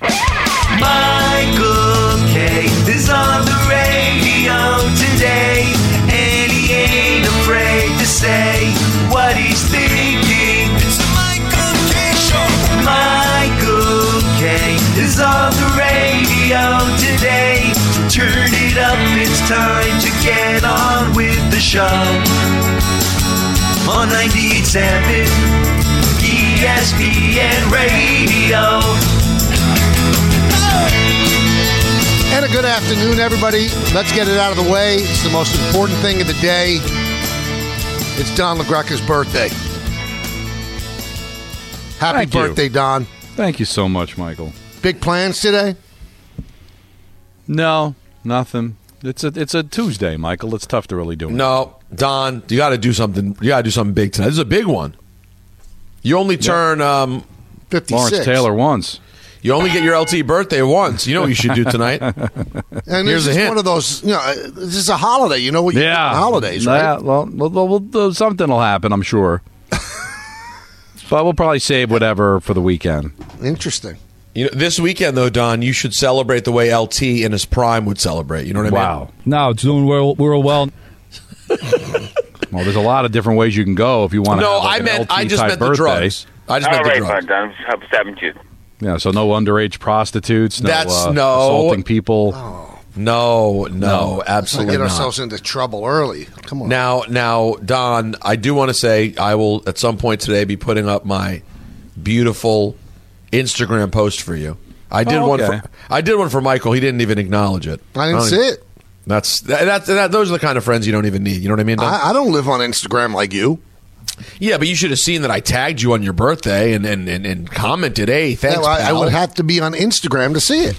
Michael Kay is on the radio today, and he ain't afraid to say what he's thinking. It's the Michael Kay Show. Michael Kay is on the radio today. Turn it up, it's time to get on with the show. On 98.7 ESPN Radio. And a good afternoon, everybody. Let's get it out of the way. It's the most important thing of the day. It's Don LaGreca's birthday. Happy Thank you. birthday, Don. Thank you so much, Michael. Big plans today? No, nothing. It's a it's a Tuesday, Michael. It's tough to really do. No, Don, you got to do something. You got to do something big tonight. This is a big one. You only turn. Um, 56. Lawrence Taylor once. You only get your LT birthday once. You know what you should do tonight. And Here's this a is hint. one of those, you know, this is a holiday. You know what you do Yeah, on holidays, Yeah, right? well, well, well, well, something will happen, I'm sure. but we'll probably save whatever for the weekend. Interesting. You know, this weekend though, Don, you should celebrate the way LT in his prime would celebrate. You know what I mean? Wow. No, it's doing real, real well. Well, there's a lot of different ways you can go if you want to. No, have like I an meant LT I just type meant the birthday. drugs. I just All meant right, the drugs. fine, Don. Happy 17th. Yeah, so no underage prostitutes. No, That's- uh, no. assaulting people. No, no, No. Let's absolutely get not. ourselves into trouble early. Come on. Now, now, Don, I do want to say I will at some point today be putting up my beautiful Instagram post for you. I did Oh, one. okay. For, I did one for Michael. He didn't even acknowledge it. I didn't don't see even- it. That's that, that, that. Those are the kind of friends you don't even need. You know what I mean? Don? I, I don't live on Instagram like you. Yeah, but you should have seen that I tagged you on your birthday and and, and, and commented, "Hey, thanks." Yeah, I, I pal." would have to be on Instagram to see it.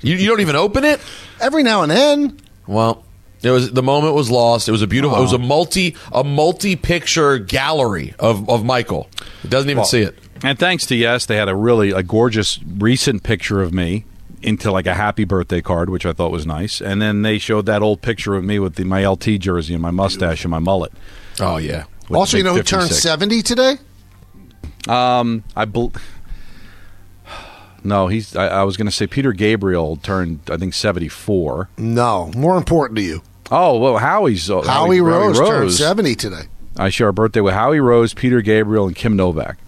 you, you don't even open it. Every now and then. Well, it was the moment was lost. It was a beautiful. It was a multi a multi picture gallery of of Michael. It doesn't even Well, see it. And thanks to Yes, they had a really a gorgeous recent picture of me into like a happy birthday card, which I thought was nice. And then they showed that old picture of me with the, my LT jersey and my mustache and my mullet. Oh yeah. Also, you know who turned 70 today? Um, I bel no, he's. I, I was going to say Peter Gabriel turned, I think, seventy four. No. More important to you. Oh well, Howie's uh, Howie, Rose, turned 70 today. I share a birthday with Howie Rose, Peter Gabriel, and Kim Novak.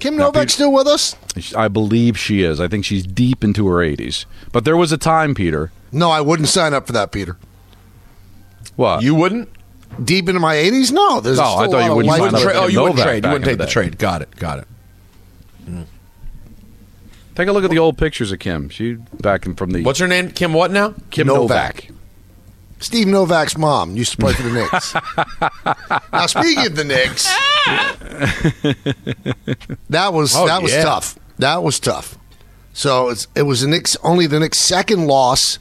Kim Now, Novak still with us? I believe she is. I think she's deep into her eighties. But there was a time, Peter. No, I wouldn't sign up for that, Peter. What You wouldn't? Deep into my 80s? No. There's No, still I a thought you wouldn't life sign up left. for Tra- oh, you wouldn't trade. You wouldn't take the the day. trade. Got it. Got it. Take a look at the old pictures of Kim. She back in from the What's her name? Kim. What now? Kim Novak. Novak. Steve Novak's mom used to play for the Knicks. now, speaking of the Knicks, that was Oh, that was yeah. tough. That was tough. So it's, it was the Knicks only the Knicks' second loss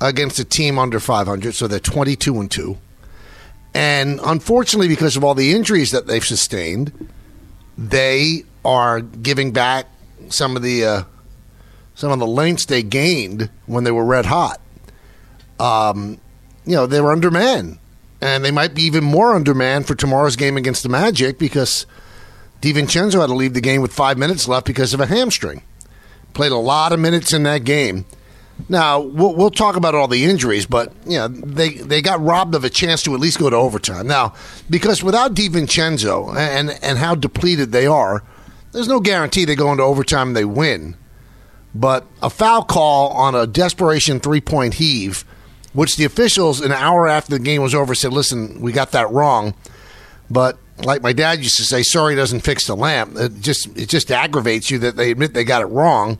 against a team under 500. So they're 22 and two. And unfortunately, because of all the injuries that they've sustained, they are giving back some of the uh, some of the lengths they gained when they were red hot um, you know, they were undermanned. And they might be even more undermanned for tomorrow's game against the Magic because DiVincenzo had to leave the game with five minutes left because of a hamstring. Played a lot of minutes in that game. Now, we'll, we'll talk about all the injuries, but, you know, they, they got robbed of a chance to at least go to overtime. Now, because without DiVincenzo and, and how depleted they are, there's no guarantee they go into overtime and they win but a foul call on a desperation three point heave, which the officials an hour after the game was over said, "Listen, we got that wrong." But like my dad used to say, "Sorry doesn't fix the lamp." It just it just aggravates you that they admit they got it wrong.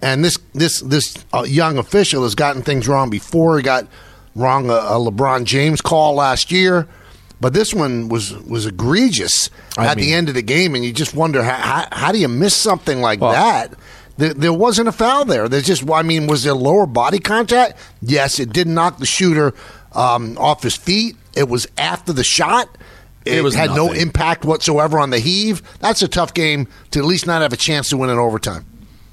And this this this uh, young official has gotten things wrong before. He got wrong a, a LeBron James call last year. But this one was was egregious I at the end of the game, and you just wonder how, how, how do you miss something like Well, that There, there wasn't a foul there. There's just, I mean, was there lower body contact? Yes, it did knock the shooter um, off his feet. It was after the shot. It, was had no impact whatsoever on the heave. That's a tough game to at least not have a chance to win in overtime.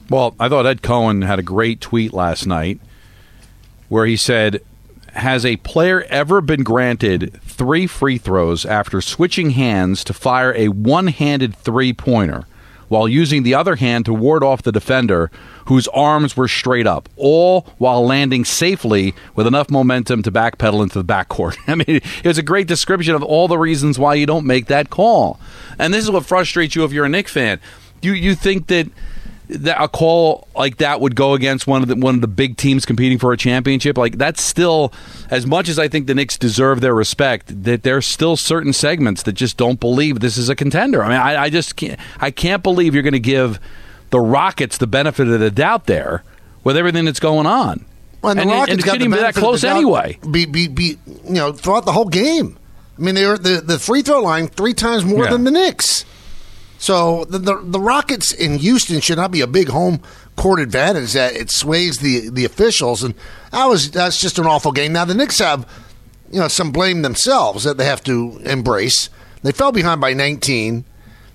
Well, I thought Ed Cohen had a great tweet last night where he said, Has a player ever been granted three free throws after switching hands to fire a one handed three pointer while using the other hand to ward off the defender whose arms were straight up, all while landing safely with enough momentum to backpedal into the backcourt? I mean, it was a great description of all the reasons why you don't make that call. And this is what frustrates you if you're a Knick fan. You, you think that that a call like that would go against one of the one of the big teams competing for a championship like that's still as much as I think the Knicks deserve their respect that there's still certain segments that just don't believe this is a contender I mean I, I just can't I can't believe you're going to give the Rockets the benefit of the doubt there with everything that's going on Well, and the and, Rockets and it got the that close the anyway Be, be, be, you know, throughout the whole game. I mean, they were the, the free throw line three times more Yeah. than the Knicks. So the, the the Rockets in Houston should not be a big home court advantage that it sways the the officials, and that was that's just an awful game. Now the Knicks have you know some blame themselves that they have to embrace. They fell behind by 19.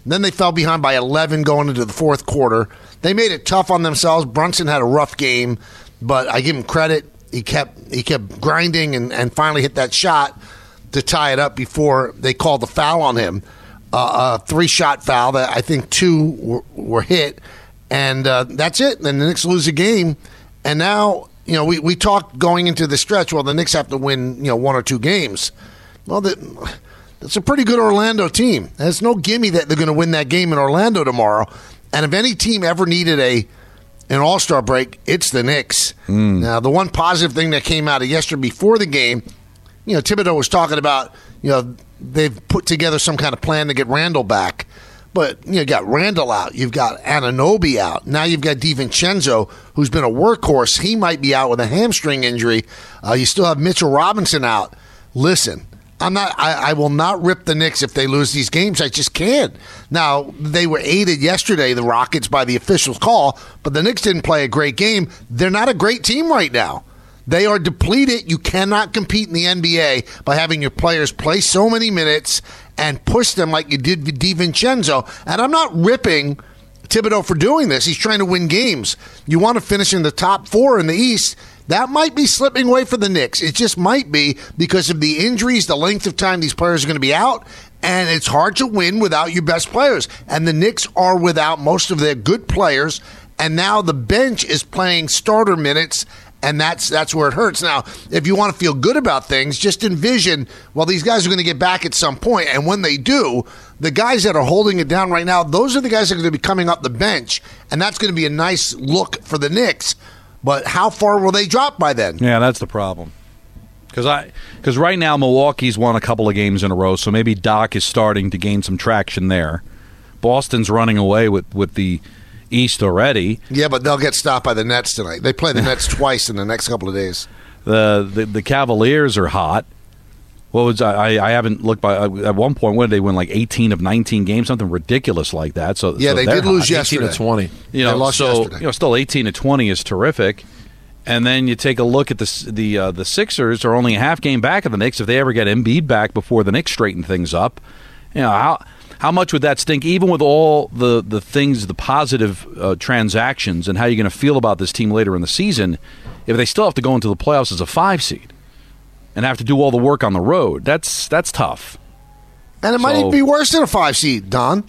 Then they fell behind by 11 going into the fourth quarter. They made it tough on themselves. Brunson had a rough game, but I give him credit. He kept he kept grinding and, and finally hit that shot to tie it up before they called the foul on him. Uh, a three shot foul that I think two were, were hit, and uh, that's it. Then the Knicks lose a game, and now you know we, we talked going into the stretch. Well, the Knicks have to win you know one or two games. Well, the, it's a pretty good Orlando team. There's no gimme that they're going to win that game in Orlando tomorrow. And if any team ever needed a an All Star break, it's the Knicks. Now, the one positive thing that came out of yesterday before the game, you know, Thibodeau was talking about, you know, they've put together some kind of plan to get Randall back. But you know, you got Randall out, you've got Anunoby out. Now you've got DiVincenzo, who's been a workhorse. He might be out with a hamstring injury. Uh, you still have Mitchell Robinson out. Listen, I'm not. I, I will not rip the Knicks if they lose these games. I just can't. Now they were aided yesterday, the Rockets, by the officials' call, but the Knicks didn't play a great game. They're not a great team right now. They are depleted. You cannot compete in the NBA by having your players play so many minutes and push them like you did with DiVincenzo. And I'm not ripping Thibodeau for doing this. He's trying to win games. You want to finish in the top four in the East. That might be slipping away for the Knicks. It just might be because of the injuries, the length of time these players are going to be out, and it's hard to win without your best players. And the Knicks are without most of their good players, and now the bench is playing starter minutes and that's that's where it hurts. Now, if you want to feel good about things, just envision well these guys are going to get back at some point, and when they do, the guys that are holding it down right now, those are the guys that are going to be coming up the bench, and that's going to be a nice look for the Knicks. But how far will they drop by then? Yeah, that's the problem. Because I, because right now Milwaukee's won a couple of games in a row, so maybe Doc is starting to gain some traction there. Boston's running away with with the East already. Yeah, but they'll get stopped by the Nets tonight. They play the Nets twice in the next couple of days. The the, the Cavaliers are hot. What was I? I haven't looked by. At one point, when did they win like eighteen of nineteen games, something ridiculous like that. So Yeah, so they they're did lose hot. yesterday. 18 to 20. You know, They lost so yesterday. you know, still eighteen to twenty is terrific. And then you take a look at the the uh, the Sixers are only a half game back of the Knicks. If they ever get Embiid back before the Knicks straighten things up, you know how how much would that stink? Even with all the the things, the positive uh, transactions, and how you're going to feel about this team later in the season, if they still have to go into the playoffs as a five seed and have to do all the work on the road, that's that's tough. And it might even be worse than a five seed, Don.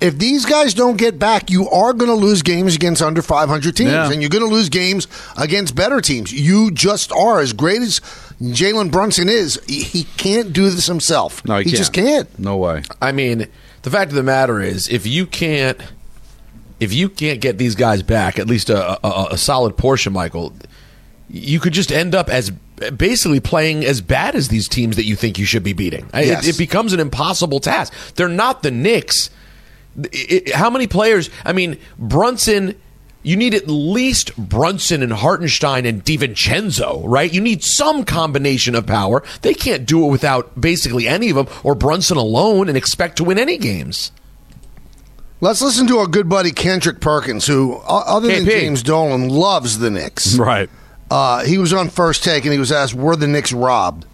If these guys don't get back, you are going to lose games against under 500 teams, Yeah. and you're going to lose games against better teams. You just are. As great as Jalen Brunson is, he, he can't do this himself. No, he, he can't. just can't. No way. I mean, the fact of the matter is, if you can't, if you can't get these guys back, at least a, a, a solid portion, Michael, you could just end up as basically playing as bad as these teams that you think you should be beating. Yes. It, it becomes an impossible task. They're not the Knicks. It- it- how many players? I mean, Brunson. You need at least Brunson and Hartenstein and DiVincenzo, right? You need some combination of power. They can't do it without basically any of them or Brunson alone and expect to win any games. Let's listen to our good buddy Kendrick Perkins, who, o- other than KP. James Dolan, loves the Knicks. Right. Uh, he was on first take and he was asked, "Were the Knicks robbed?"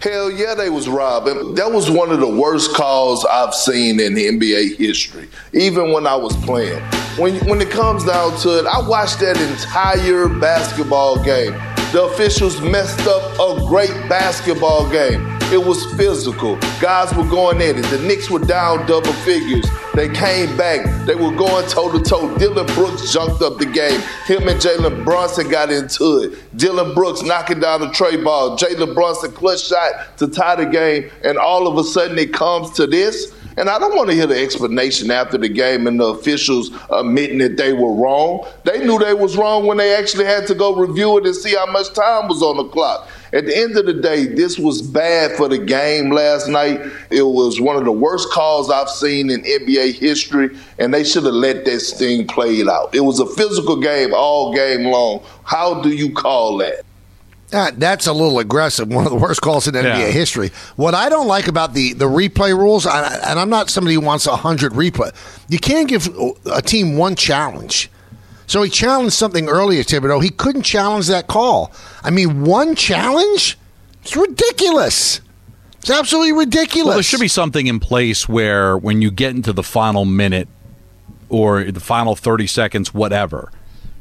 Hell yeah, they was robbing. That was one of the worst calls I've seen in NBA history, even when I was playing. When, when it comes down to it, I watched that entire basketball game. The officials messed up a great basketball game. It was physical. Guys were going at it. The Knicks were down double figures. They came back. They were going toe to toe. Dillon Brooks jumped up the game. Him and Jalen Brunson got into it. Dillon Brooks knocking down the tray ball. Jalen Brunson clutch shot to tie the game. And all of a sudden it comes to this. And I don't want to hear the explanation after the game and the officials admitting that they were wrong. They knew they was wrong when they actually had to go review it and see how much time was on the clock. At the end of the day, this was bad for the game last night. It was one of the worst calls I've seen in NBA history, and they should have let this thing play it out. It was a physical game all game long. How do you call that? That, that's a little aggressive. One of the worst calls in NBA Yeah. history. What I don't like about the, the replay rules, and I- and I'm not somebody who wants a hundred replay. You can't give a team one challenge. So he challenged something earlier, Thibodeau. He couldn't challenge that call. I mean, one challenge? It's ridiculous. It's absolutely ridiculous. Well, there should be something in place where when you get into the final minute or the final 30 seconds, whatever,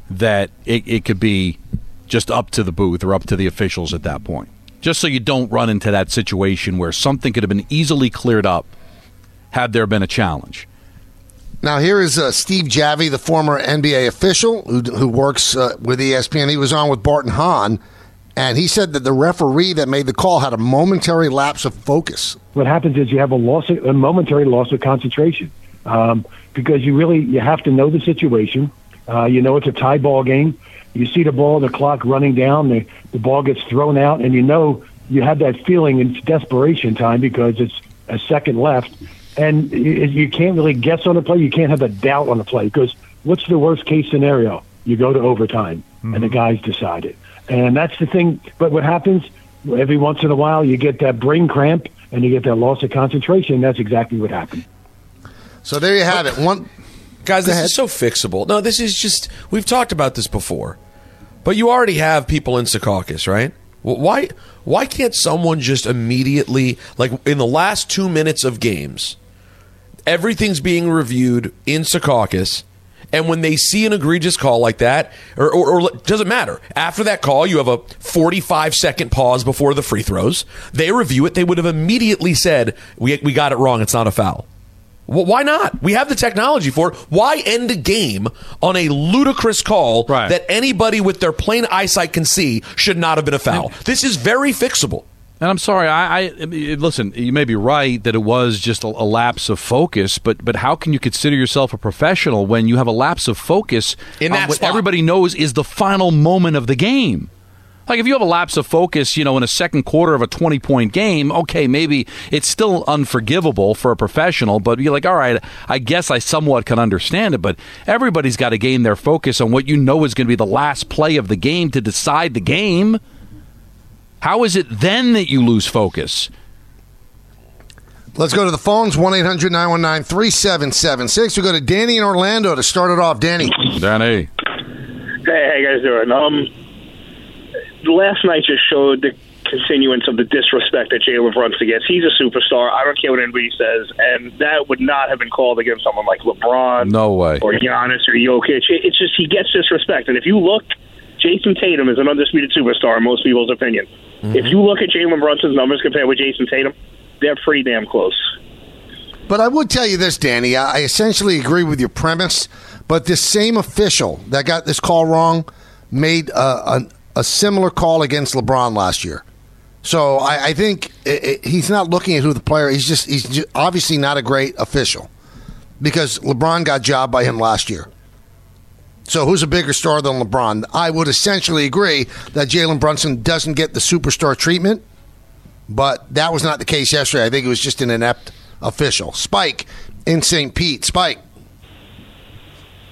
that it, it could be just up to the booth or up to the officials at that point. Just so you don't run into that situation where something could have been easily cleared up had there been a challenge. Now here is uh, Steve Javie, the former NBA official who, who works uh, with ESPN. He was on with Bart and Hahn, and he said that the referee that made the call had a momentary lapse of focus. what happens is you have a loss, of, a momentary loss of concentration, um, because you really you have to know the situation. Uh, you know it's a tie ball game. You see the ball, the clock running down, the the ball gets thrown out, and you know you have that feeling it's desperation time because it's a second left, and you, you can't really guess on the play. You can't have a doubt on the play because what's the worst case scenario? You go to overtime, and the mm-hmm. guys decide it, and that's the thing. But what happens every once in a while, you get that brain cramp and you get that loss of concentration. That's exactly what happened. So there you have it. One Guys, this is so fixable. No, this is just we've talked about this before. But you already have people in Secaucus, right? Why why can't someone just immediately like in the last 2 minutes of games everything's being reviewed in Secaucus and when they see an egregious call like that or, or, or doesn't matter. After that call you have a 45 second pause before the free throws. They review it. They would have immediately said we, we got it wrong. It's not a foul well, why not? We have the technology for it. Why end a game on a ludicrous call Right. that anybody with their plain eyesight can see should not have been a foul? This is very fixable. And I'm sorry, I, I listen. You may be right that it was just a, a lapse of focus, but but how can you consider yourself a professional when you have a lapse of focus In on that what spot. everybody knows is the final moment of the game? Like if you have a lapse of focus, you know, in a second quarter of a 20 point game, okay, maybe it's still unforgivable for a professional, but you're like, all right, I guess I somewhat can understand it, but everybody's got to gain their focus on what you know is going to be the last play of the game to decide the game. How is it then that you lose focus? Let's go to the phones 1 800 919 3776. We go to Danny in Orlando to start it off. Danny. Danny. Hey, how you guys doing? Um, last night just showed the continuance of the disrespect that Jalen Brunson gets. He's a superstar. I don't care what anybody says, and that would not have been called against someone like LeBron, No way. or Giannis, or Jokic. It's just he gets disrespect, and if you look, Jayson Tatum is an undisputed superstar in most people's opinion. Mm-hmm. If you look at Jalen Brunson's numbers compared with Jayson Tatum, they're pretty damn close. But I would tell you this, Danny. I I essentially agree with your premise, but this same official that got this call wrong made uh, a, a, a similar call against LeBron last year. So I, I think i i he's not looking at who the player. He's just he's ju- obviously not a great official because LeBron got jobbed by him last year. So who's a bigger star than LeBron? I would essentially agree that Jalen Brunson doesn't get the superstar treatment, but that was not the case yesterday. I think it was just an inept official. Spike in St. Pete. Spike.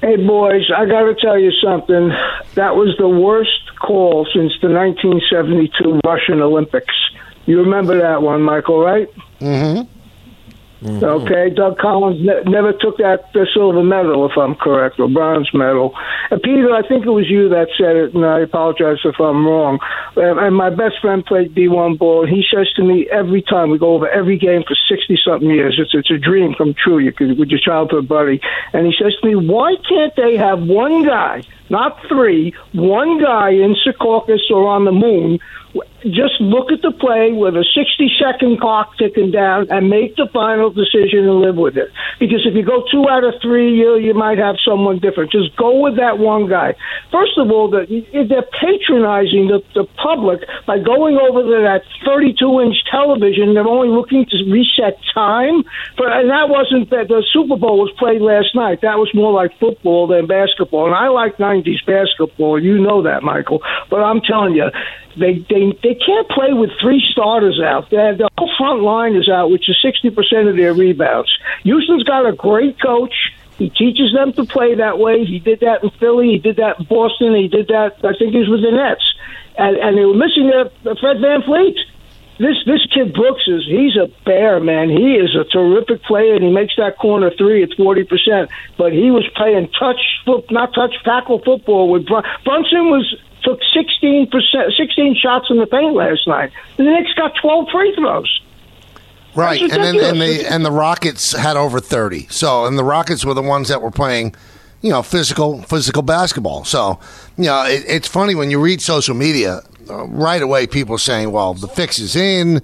Hey, boys, I got to tell you something. That was the worst call since the 1972 Russian Olympics. You remember that one, Michael, right? Mm-hmm. Mm-hmm. Okay, Doug Collins ne- never took that silver medal, if I'm correct, or bronze medal. And Peter, I think it was you that said it, and I apologize if I'm wrong. And, and my best friend played D1 ball, and he says to me every time we go over every game for sixty something years, it's it's a dream come true. You could with your childhood buddy, and he says to me, why can't they have one guy, not three, one guy in Secaucus or on the moon? Just look at the play with a 60 second clock ticking down and make the final decision and live with it. Because if you go two out of three, you, you might have someone different. Just go with that one guy. First of all, the, they're patronizing the, the public by going over to that 32 inch television. They're only looking to reset time. But, and that wasn't that the Super Bowl was played last night. That was more like football than basketball. And I like 90s basketball. You know that, Michael. But I'm telling you, they they they can't play with three starters out. Have the whole front line is out, which is sixty percent of their rebounds. Houston's got a great coach. He teaches them to play that way. He did that in Philly. He did that in Boston. He did that. I think he was with the Nets, and and they were missing their, their Fred VanVleet. This this kid Brooks is he's a bear man. He is a terrific player, and he makes that corner three at forty percent. But he was playing touch foot, not touch tackle football with Brun- Brunson was took sixteen percent, sixteen shots in the paint last night. The Knicks got twelve free throws. Right, and then and the and the Rockets had over thirty. So, and the Rockets were the ones that were playing, you know, physical physical basketball. So, you know, it, it's funny when you read social media. Uh, right away, people are saying, "Well, the fix is in."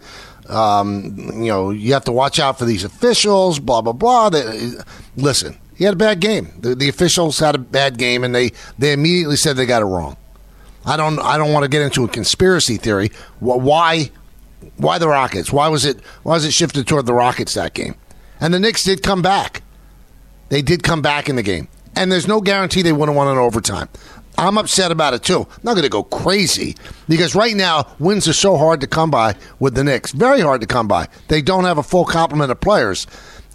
Um, you know, you have to watch out for these officials. Blah blah blah. They, listen, he had a bad game. The, the officials had a bad game, and they they immediately said they got it wrong. I don't I don't want to get into a conspiracy theory. Why why the Rockets? Why was it why was it shifted toward the Rockets that game? And the Knicks did come back. They did come back in the game. And there's no guarantee they would have won in overtime. I'm upset about it too. I'm not going to go crazy because right now wins are so hard to come by with the Knicks. Very hard to come by. They don't have a full complement of players.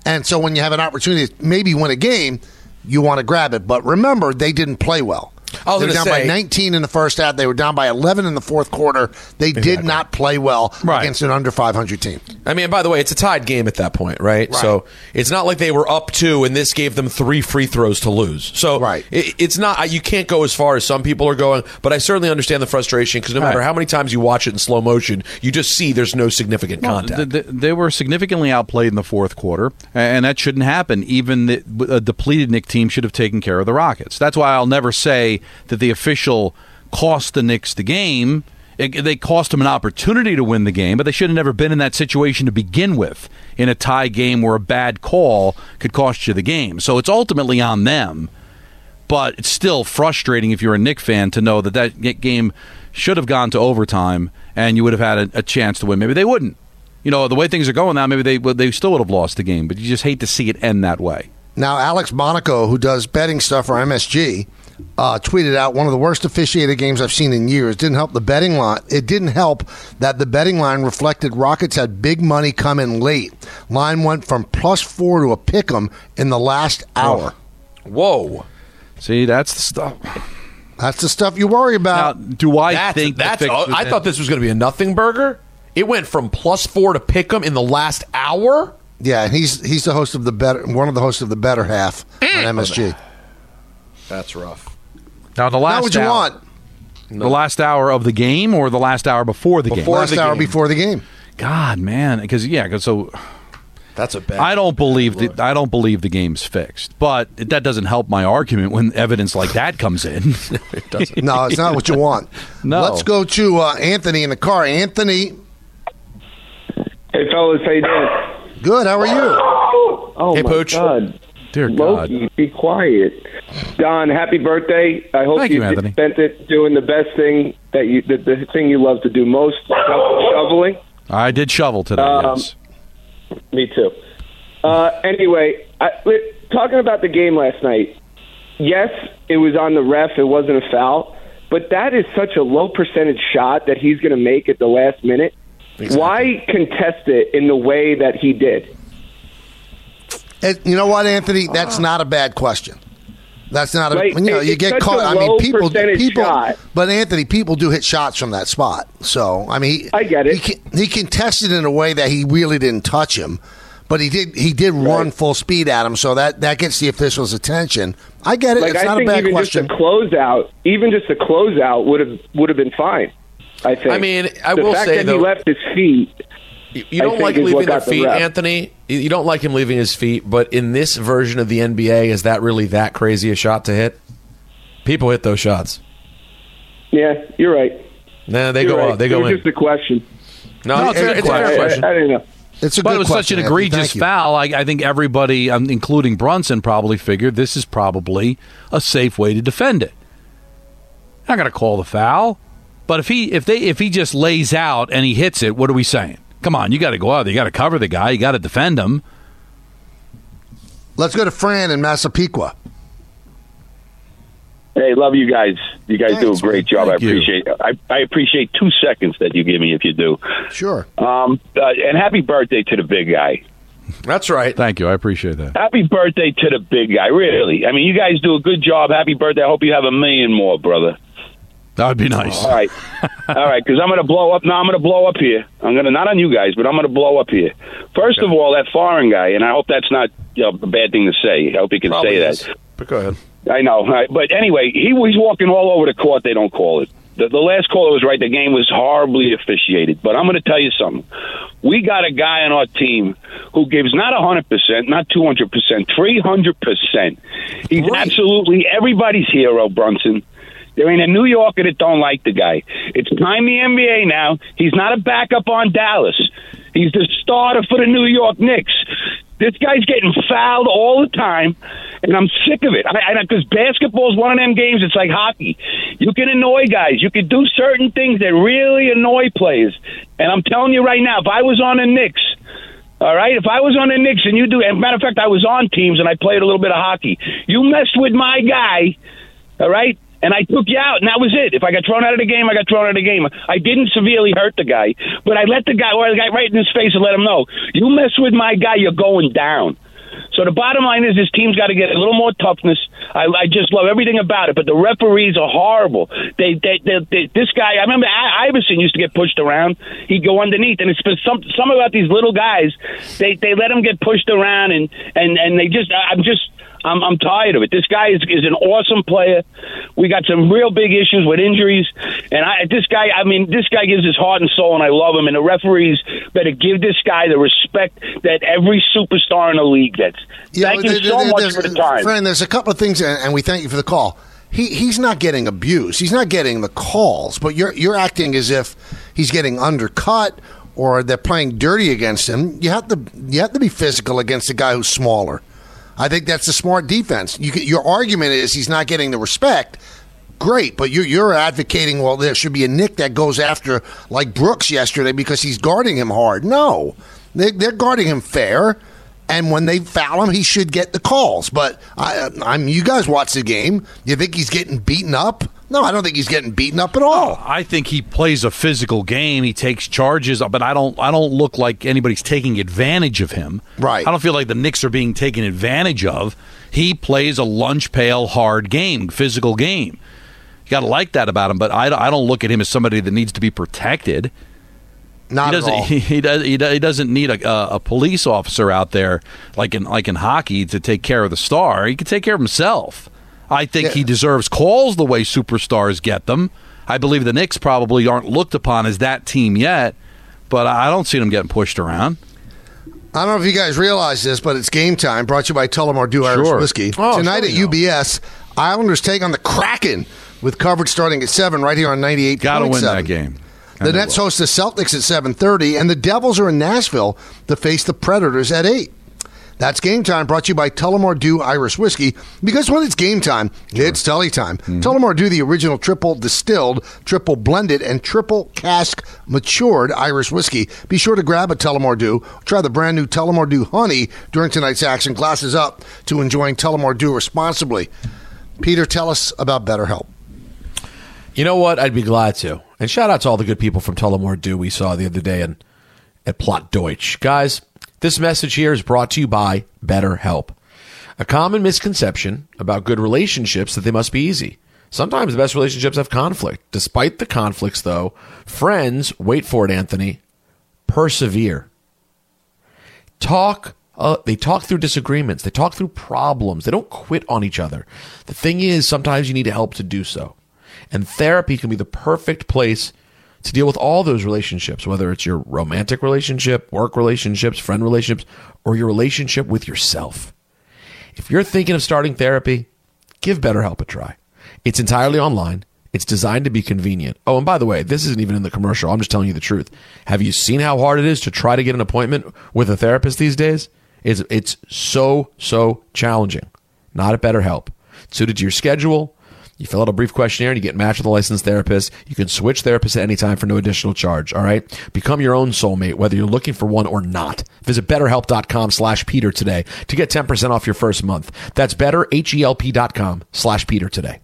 And so when you have an opportunity to maybe win a game, you want to grab it. But remember, they didn't play well. I was they were down say- by 19 in the first half. They were down by 11 in the fourth quarter. They did not play well against an under 500 team. I mean, by the way, it's a tied game at that point, right? So it's not like they were up two and this gave them three free throws to lose. So right. it, it's not, you can't go as far as some people are going, but I certainly understand the frustration because no matter Right. how many times you watch it in slow motion, you just see there's no significant contact. Th- th- they were significantly outplayed in the fourth quarter, and that shouldn't happen. Even the, a depleted Knick team should have taken care of the Rockets. That's why I'll never say that the official cost the Knicks the game. It- they cost them an opportunity to win the game, but they should have never been in that situation to begin with in a tie game where a bad call could cost you the game. So it's ultimately on them but it's still frustrating if you're a Knick fan to know that that game should have gone to overtime and you would have had a, a chance to win. Maybe they wouldn't. You know, the way things are going now, maybe they they still would have lost the game, but you just hate to see it end that way. Now, Alex Monaco, who does betting stuff for MSG, uh, tweeted out one of the worst officiated games I've seen in years. Didn't help the betting line. It didn't help that the betting line reflected Rockets had big money come in late. Line went from plus four to a pick 'em in the last hour. Whoa! See, that's the stuff. That's the stuff you worry about. do I that's, think the that's? fix oh, I thought this was going to be a nothing burger. It went from plus four to pick 'em in the last hour. Yeah, and he's he's the host of the better one of the hosts of the better half Mm. on MSG. That's rough. Now the last what you hour, want. The last hour of the game or the last hour before the game? The last hour before the game. God, man, because yeah, 'cause so That's a bad. I don't believe the, I don't believe the game's fixed, but that doesn't help my argument when evidence like that comes in. it doesn't. No, it's not what you want. No. Let's go to uh, Anthony in the car. Anthony, Hey, fellas, how you doing? good. How are you? Oh, Hey, my Pooch. God. Dear Loki, be quiet. Don, happy birthday. I hope Thank you, Anthony. spent it doing the best thing that you, the, the thing you love to do most, shoveling. I did shovel today. Um, yes. Me too. Uh, anyway, I, talking about the game last night, yes, it was on the ref. It wasn't a foul. But that is such a low percentage shot that he's going to make at the last minute. Why contest it in the way that he did? It- you know what, Anthony? That's not a bad question. That's not a. Right, You know, you it's get caught. I mean, people. People. shot. But Anthony, people do hit shots from that spot. So I mean, he, I get it. He, he contested in a way that he really didn't touch him. but he did he did run full speed at him, so that that gets the officials' attention. I get it. Like it's I not a bad even question. just a closeout, even just a closeout would have would have been fine. I think. I mean, I the will fact say, that though- he left his feet. You, you don't like leaving their got the feet. Anthony. You you don't like him leaving his feet, but in this version of the NBA, is that really that crazy a shot to hit? People hit those shots. Yeah, you're right. Nah, they You're go right. out. They it go was in. just a question. No, it's, a, it's a fair I- question. I, I don't know. It's a but good it was question, such an Anthony. egregious foul. I, I think everybody, um, including Brunson, probably figured this is probably a safe way to defend it. Not going to call the foul, but if he if they if he just lays out and he hits it, what are we saying? Come on, you got to go out. there. You got to cover the guy. You got to defend him. Let's go to Fran in Massapequa. Hey, love you guys. You guys do a great job. I appreciate. I, I appreciate two seconds that you give me if you do. Sure. Um, uh, and happy birthday to the big guy. That's right. Thank you. I appreciate that. Happy birthday to the big guy. Really. I mean, you guys do a good job. Happy birthday. I hope you have a million more, brother. That would be nice. All right. All right, because I'm going to blow up. No, I'm going to blow up here. I'm going to, not on you guys, but I'm going to blow up here. First of all, that foreign guy, and I hope that's not you know, a bad thing to say. I hope you can Probably say that. But go ahead. I know, I- but anyway, he was walking all over the court. They don't call it. The, the last caller was right. The game was horribly officiated. But I'm going to tell you something. We got a guy on our team who gives not 100%, not 200%, 300%. He's absolutely everybody's hero, Brunson. There ain't a New Yorker that don't like the guy. It's time the NBA now. He's not a backup on Dallas. He's the starter for the New York Knicks. This guy's getting fouled all the time, and I'm sick of it. I Because basketball is one of them games. It's like hockey. You can annoy guys. You can do certain things that really annoy players. And I'm telling you right now, if I was on the Knicks, all right. If I was on the Knicks and you do, and matter of fact, I was on teams and I played a little bit of hockey. You messed with my guy, all right, and I took you out, and that was it. If I got thrown out of the game, I got thrown out of the game. I didn't severely hurt the guy, but I let the guy, or the guy right in his face, and let him know, you mess with my guy, you're going down. So the bottom line is, this team's got to get a little more toughness. I, I just love everything about it, but the referees are horrible. They, they, they, they this guy. I remember I- Iverson used to get pushed around. He'd go underneath, and it's been some some about these little guys. They they let him get pushed around, and and and they just. I'm just. I'm, I'm tired of it. This guy is, is an awesome player. We got some real big issues with injuries, and I this guy. I mean, this guy gives his heart and soul, and I love him. And the referees better give this guy the respect that every superstar in the league gets. Thank you so there- much for the time. Friend, there's a couple of things, and, and we thank you for the call. He he's not getting abused. He's not getting the calls, but you're you're acting as if he's getting undercut or they're playing dirty against him. You have to you have to be physical against a guy who's smaller. I think that's a smart defense. You, your argument is he's not getting the respect. Great, but you're you're advocating well there should be a Knick that goes after like Brooks yesterday because he's guarding him hard. No, they, they're guarding him fair, and when they foul him, he should get the calls. But I, I'm you guys watch the game. You think he's getting beaten up? No, I don't think he's getting beaten up at all. I think he plays a physical game. He takes charges, but I don't. I don't look like anybody's taking advantage of him. Right. I don't feel like the Knicks are being taken advantage of. He plays a lunch pail hard game, physical game. You got to like that about him. But I, don't- I don't look at him as somebody that needs to be protected. Not he doesn't. all. He, he does. He, does, he doesn't need a, a, a police officer out there like in like in hockey to take care of the star. He can take care of himself. I think he deserves calls the way superstars get them. I believe the Knicks probably aren't looked upon as that team yet, but I don't see them getting pushed around. I don't know if you guys realize this, but it's game time. Brought to you by Tullamore Dew Irish Sure. Whiskey. Oh, Tonight sure at. UBS, Islanders take on the Kraken with coverage starting at seven right here on ninety eight. Got to win that game. The And they Nets will. host the Celtics at seven thirty, and the Devils are in Nashville to face the Predators at eight. That's game time. Brought to you by Tullamore Dew Irish Whiskey. Because when it's game time, it's Tully time. Mm-hmm. Tullamore Dew, the original triple distilled, triple blended, and triple cask matured Irish whiskey. Be sure to grab a Tullamore Dew. Try the brand new Tullamore Dew Honey during tonight's action. Glasses up to enjoying Tullamore Dew responsibly. Peter, tell us about BetterHelp. You know what? I'd be glad to. And shout out to all the good people from Tullamore Dew we saw the other day in, at Plot Deutsch. Guys, this message here is brought to you by BetterHelp. A common misconception about good relationships that they must be easy. Sometimes the best relationships have conflict. Despite the conflicts, though, friends, wait for it, Anthony, persevere. talk. Uh, they talk through disagreements. They talk through problems. They don't quit on each other. The thing is, sometimes you need help to do so. And therapy can be the perfect place to deal with all those relationships, whether it's your romantic relationship, work relationships, friend relationships, or your relationship with yourself. If you're thinking of starting therapy, give BetterHelp a try. It's entirely online. It's designed to be convenient. Oh, and by the way, this isn't even in the commercial. I'm just telling you the truth. Have you seen how hard it is to try to get an appointment with a therapist these days? It's, it's so, so challenging. Not at BetterHelp. Suited to your schedule. You fill out a brief questionnaire and you get matched with a licensed therapist. You can switch therapists at any time for no additional charge. All right. Become your own soulmate, whether you're looking for one or not. Visit betterhelp.com slash Peter today to get 10% off your first month. That's betterhelp.com slash Peter today.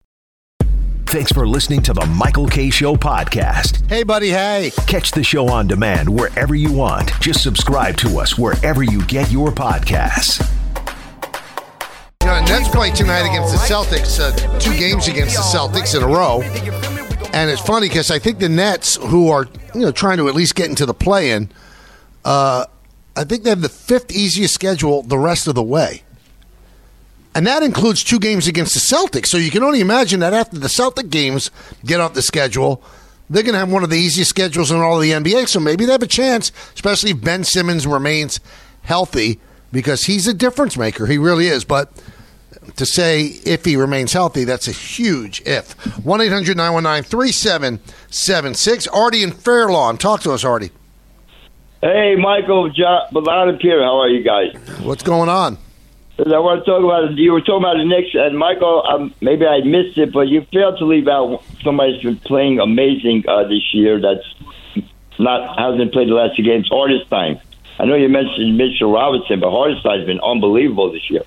Thanks for listening to the Michael Kay Show podcast. Hey, buddy, hey. Catch the show on demand wherever you want. Just subscribe to us wherever you get your podcasts. You know, Nets play tonight against the Celtics, uh, two games against the Celtics in a row. And it's funny because I think the Nets, who are you know trying to at least get into the play-in, uh, I think they have the fifth easiest schedule the rest of the way, and that includes two games against the Celtics. So you can only imagine that after the Celtic games get off the schedule, they're going to have one of the easiest schedules in all of the NBA. So maybe they have a chance, especially if Ben Simmons remains healthy, because he's a difference maker. He really is, but to say if he remains healthy, that's a huge if. 1 800 919 3776. Artie in Fairlawn. Talk to us, Artie. Hey, Michael, John, Ballard and Peter, how are you guys? What's going on? I want to talk about you were talking about the Knicks, and Michael, um, maybe I missed it, but you failed to leave out somebody who's been playing amazing uh, this year. That's not hasn't played the last two games. Hartenstein. I know you mentioned Mitchell Robinson, but Hartenstein's been unbelievable this year.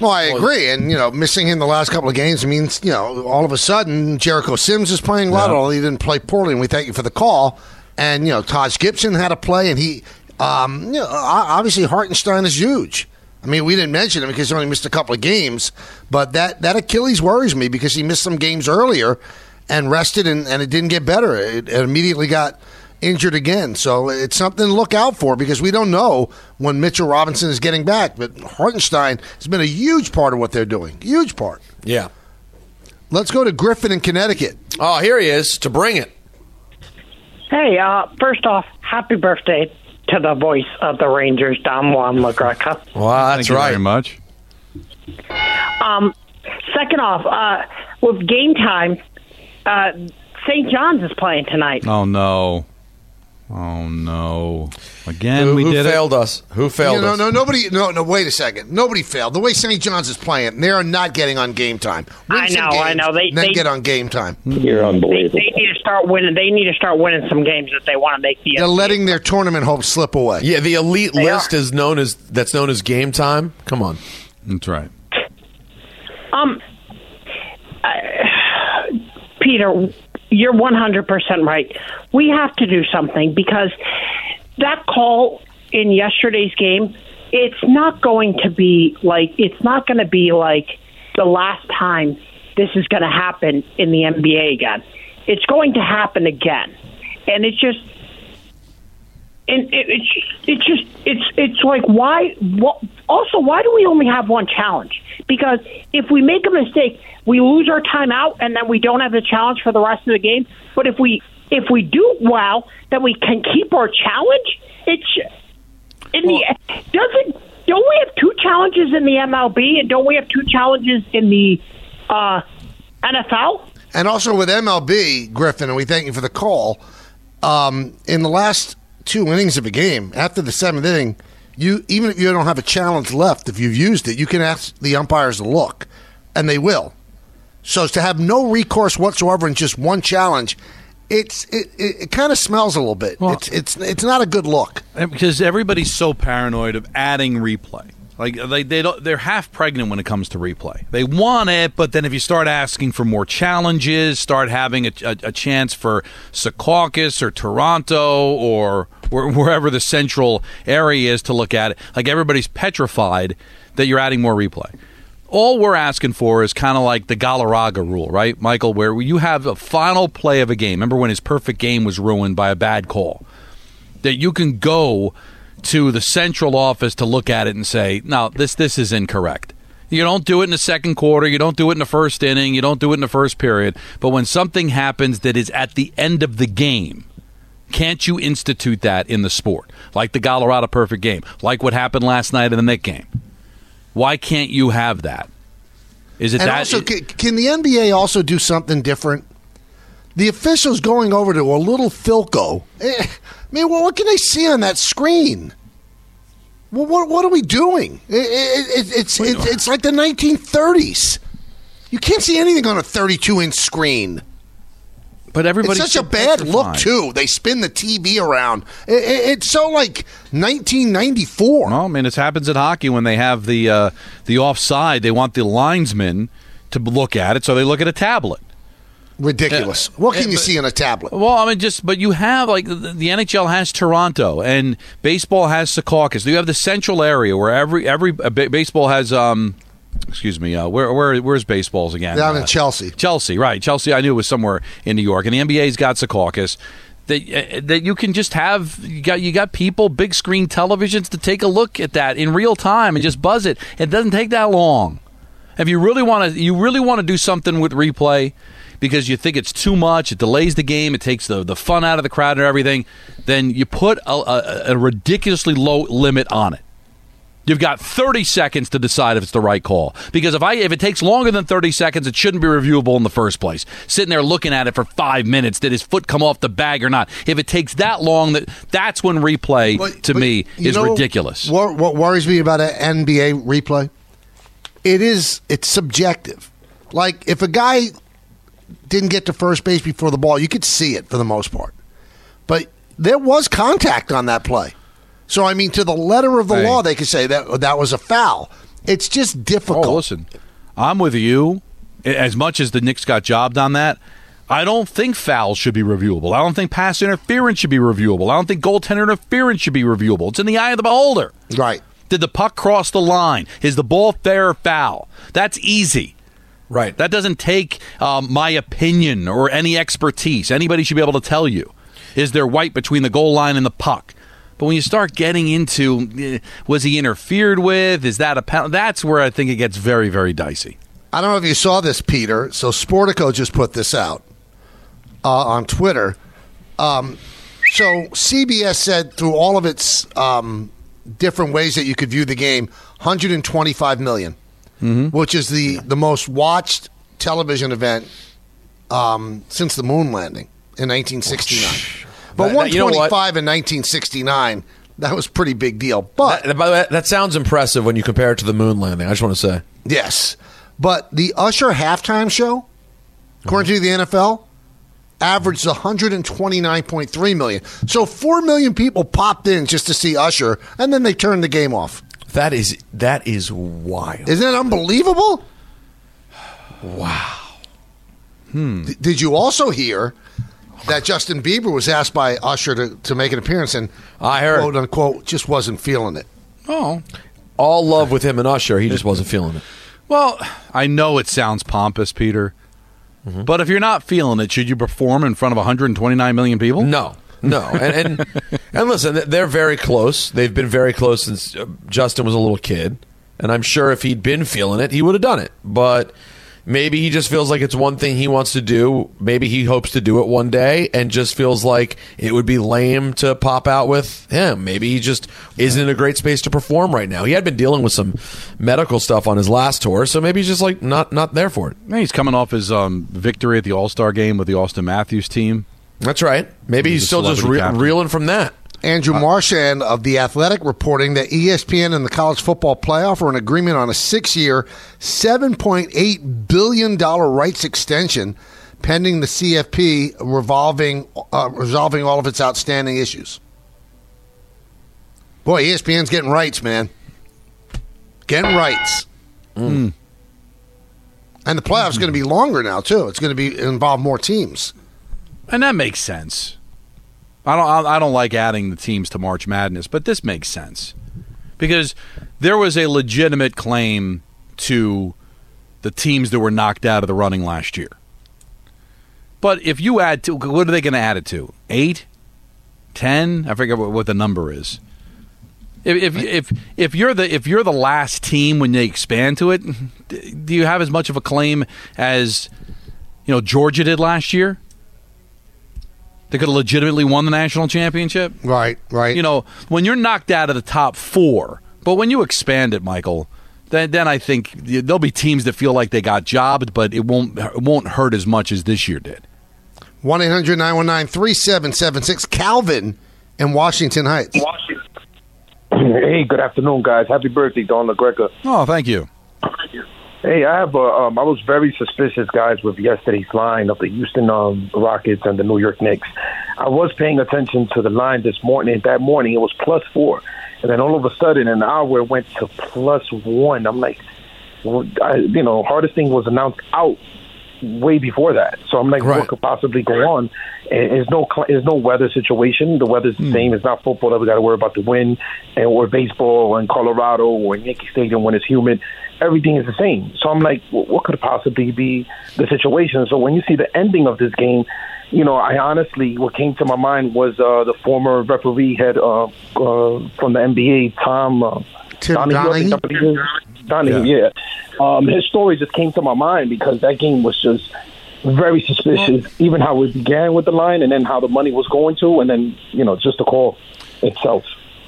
Well, I agree. And, you know, missing him the last couple of games means, you know, all of a sudden Jericho Sims is playing well. Yeah. Although he didn't play poorly, and we thank you for the call. And, you know, Taj Gibson had a play, and he, um, you know, o- obviously Hartenstein is huge. I mean, we didn't mention him because he only missed a couple of games, but that, that Achilles worries me because he missed some games earlier and rested, and, and it didn't get better. It, it immediately got injured again. So it's something to look out for because we don't know when Mitchell Robinson is getting back. But Hartenstein has been a huge part of what they're doing. Huge part. Yeah. Let's go to Griffin in Connecticut. Oh, here he is to bring it. Hey, uh, first off, happy birthday to the voice of the Rangers, Don Juan LaGreca. Wow, Thank you very much. Um, second off, uh, with game time, uh, St. John's is playing tonight. Oh no. Oh no. Again, Who- we who did failed it. us? Who failed You know, us? no, no, nobody. No, no. Wait a second. Nobody failed. The way St. John's is playing, they are not getting on game time. Win I some know, I know. They- then they- get on game time. You're They, they need to start winning. They need to start winning some games if they want to make the. They're letting their tournament hopes slip away. Yeah, the elite They list is known as that's known as game time. Come on, that's right. Um, I- Peter, you're 100% right. We have to do something because that call in yesterday's game, it's not going to be like, it's not going to be like the last time this is going to happen in the NBA again. It's going to happen again. And it's just, and it, it's it's just it's it's like why what, also why do we only have one challenge because if we make a mistake we lose our timeout and then we don't have the challenge for the rest of the game but if we if we do well then we can keep our challenge it's in the doesn't don't we have two challenges in the MLB and don't we have two challenges in the uh, NFL And also with MLB, Griffin, and we thank you for the call. Um, in the last two innings of a game, after the seventh inning, you even if you don't have a challenge left, if you've used it, you can ask the umpires to look, and they will. So to have no recourse whatsoever in just one challenge, it's it, it, it kind of smells a little bit. it's it's it's not a good look. Because everybody's so paranoid of adding replay. Like they they don't they're half pregnant when it comes to replay. They want it, but then if you start asking for more challenges, start having a, a, a chance for Secaucus or Toronto or where- wherever the central area is to look at it, like everybody's petrified that you're adding more replay. All we're asking for is kind of like the Galarraga rule, right, Michael, where you have a final play of a game. Remember when his perfect game was ruined by a bad call? that you can go to the central office to look at it and say, "No, this this is incorrect." You don't do it in the second quarter, you don't do it in the first inning, you don't do it in the first period, but when something happens that is at the end of the game, can't you institute that in the sport? Like the Colorado perfect game, like what happened last night in the Knick game. Why can't you have that? Is it and that also, can, can the NBA also do something different? The officials going over to a little Philco. eh, I mean, well, what can they see on that screen? Well, what what are we doing? It, it, it, it's it's it's like the 1930s. You can't see anything on a 32 inch screen. But everybody's it's such a bad look too. They spin the TV around. It, it, it's so like 1994. Well, I mean, it happens in hockey when they have the uh, the offside. They want the linesman to look at it, so they look at a tablet. Ridiculous. what can you see on a tablet? Well, I mean, just but you have like the, the NHL has Toronto and baseball has Secaucus. You have the central area where every every uh, ba- baseball has um. Excuse me. Uh, where where where's baseballs again? Down in Uh, Chelsea. Chelsea, right? Chelsea. I knew it was somewhere in New York, and the NBA's got Secaucus. That uh, that you can just have you got you got people big screen televisions to take a look at that in real time and just buzz it. It doesn't take that long. If you really want to, you really want to do something with replay because you think it's too much, it delays the game, it takes the the fun out of the crowd and everything. Then you put a, a, a ridiculously low limit on it. You've got 30 seconds to decide if it's the right call. Because if I if it takes longer than 30 seconds, it shouldn't be reviewable in the first place. Sitting there looking at it for five minutes, did his foot come off the bag or not? If it takes that long, that that's when replay to me is know ridiculous. What, what worries me about an NBA replay? It is it's subjective. Like if a guy didn't get to first base before the ball, you could see it for the most part. But there was contact on that play. So I mean, to the letter of the law, they could say that that was a foul. It's just difficult. Oh, listen, I'm with you. As much as the Knicks got jobbed on that, I don't think fouls should be reviewable. I don't think pass interference should be reviewable. I don't think goaltender interference should be reviewable. It's in the eye of the beholder. Right. Did the puck cross the line? Is the ball fair or foul? That's easy. Right. That doesn't take um, my opinion or any expertise. Anybody should be able to tell you. Is there white between the goal line and the puck? But when you start getting into, eh, was he interfered with? Is that a penalty? That's where I think it gets very, very dicey. I don't know if you saw this, Peter. So Sportico just put this out uh, on Twitter. Um, So CBS said through all of its um, different ways that you could view the game, 125 million, which is the the most watched television event um, since the moon landing in 1969. But That- that- you know 125 in 1969, that was a pretty big deal. But That- by the way, that sounds impressive when you compare it to the moon landing. I just want to say. Yes. But the Usher halftime show, according to the NFL, averaged 129.3 million. So 4 million people popped in just to see Usher, and then they turned the game off. That is that is wild. Isn't that unbelievable? Wow. Hmm. did you also hear that Justin Bieber was asked by Usher to, to make an appearance and I heard. quote unquote just wasn't feeling it? Oh. All love with him and Usher. He just wasn't feeling it. Well, I know it sounds pompous, Peter, Mm-hmm. but if you're not feeling it, should you perform in front of 129 million people? No, no, and and, and listen, they're very close. They've been very close since uh, Justin was a little kid, and I'm sure if he'd been feeling it, he would have done it. But maybe he just feels like it's one thing he wants to do. Maybe he hopes to do it one day, and just feels like it would be lame to pop out with him. Maybe he just isn't in a great space to perform right now. He had been dealing with some medical stuff on his last tour, so maybe he's just like not not there for it. He's coming off his um, victory at the All Star game with the Auston Matthews team. That's right. Maybe he's a still just re- reeling from that. Andrew uh, Marchand of The Athletic reporting that ESPN and the college football playoff are in agreement on a six year, $7.8 billion rights extension pending the CFP revolving, uh, resolving all of its outstanding issues. Boy, ESPN's getting rights, man. Getting rights. Mm. Hmm. And the playoff's going to be longer now, too. It's going to be involve more teams. And that makes sense. I don't. I don't like adding the teams to March Madness, but this makes sense because there was a legitimate claim to the teams that were knocked out of the running last year. But if you add to, what are they going to add it to? Eight, ten? I forget what, what the number is. If, if if if you're the if you're the last team when they expand to it, do you have as much of a claim as you know Georgia did last year? They could have legitimately won the national championship. Right, right. You know, when you're knocked out of the top four, but when you expand it, Michael, then then I think there'll be teams that feel like they got jobbed, but it won't it won't hurt as much as this year did. 1 800 919 3776. Calvin in Washington Heights. Hey, good afternoon, guys. Happy birthday, Don LaGreca. Oh, thank you. Hey, I have a, um, I was very suspicious, guys, with yesterday's line of the Houston um, Rockets and the New York Knicks. I was paying attention to the line this morning. That morning, it was plus four, and then all of a sudden, an hour it went to plus one. I'm like, I, you know, Hartenstein was announced out way before that. So I'm like, what could possibly go on? And There's no there's no weather situation. The weather's the same. It's not football that we got to worry about the wind, and or baseball, or in Colorado, or in Yankee Stadium when it's humid. Everything is the same. So I'm like, wh- what could possibly be the situation? So when you see the ending of this game, you know, I honestly, what came to my mind was uh, the former referee head uh, uh, from the NBA, Tom uh, Tim Donahue, I Donahue? that's what he is. Donahue, yeah. Um, his story just came to my mind because that game was just very suspicious. Even how it began with the line, and then how the money was going to, and then you know just the call itself.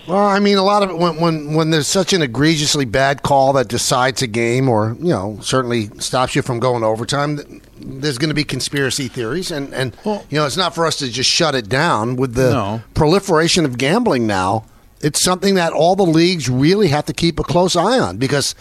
Well, I mean, a lot of it when when when there's such an egregiously bad call that decides a game, or you know, certainly stops you from going to overtime. There's going to be conspiracy theories, and and you know, it's not for us to just shut it down with the No. proliferation of gambling now. It's something that all the leagues really have to keep a close eye on because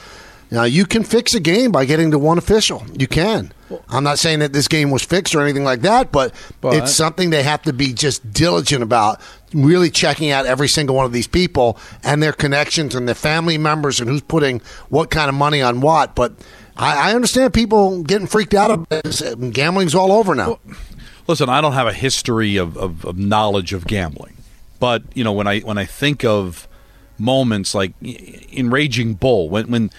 now you can fix a game by getting to one official. You can. I'm not saying that this game was fixed or anything like that, but, But- it's something they have to be just diligent about, really checking out every single one of these people and their connections and their family members and who's putting what kind of money on what. But I, I understand people getting freaked out of this. Gambling's all over now. Listen, I don't have a history of, of, of knowledge of gambling, but you know when I when I think of moments like in Raging Bull when when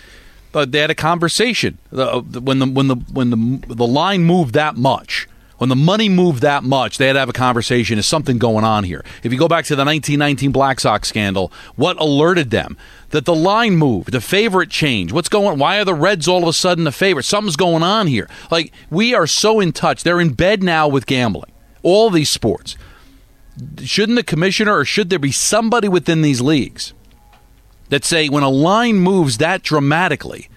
uh, they had a conversation uh, when the when the when the the line moved that much. When the money moved that much, they had to have a conversation. Is something going on here? If you go back to the 1919 Black Sox scandal, what alerted them that the line moved, the favorite changed? What's going? Why are the Reds all of a sudden the favorite? Something's going on here. Like we are so in touch. They're in bed now with gambling. All these sports. Shouldn't the commissioner or should there be somebody within these leagues that say when a line moves that dramatically,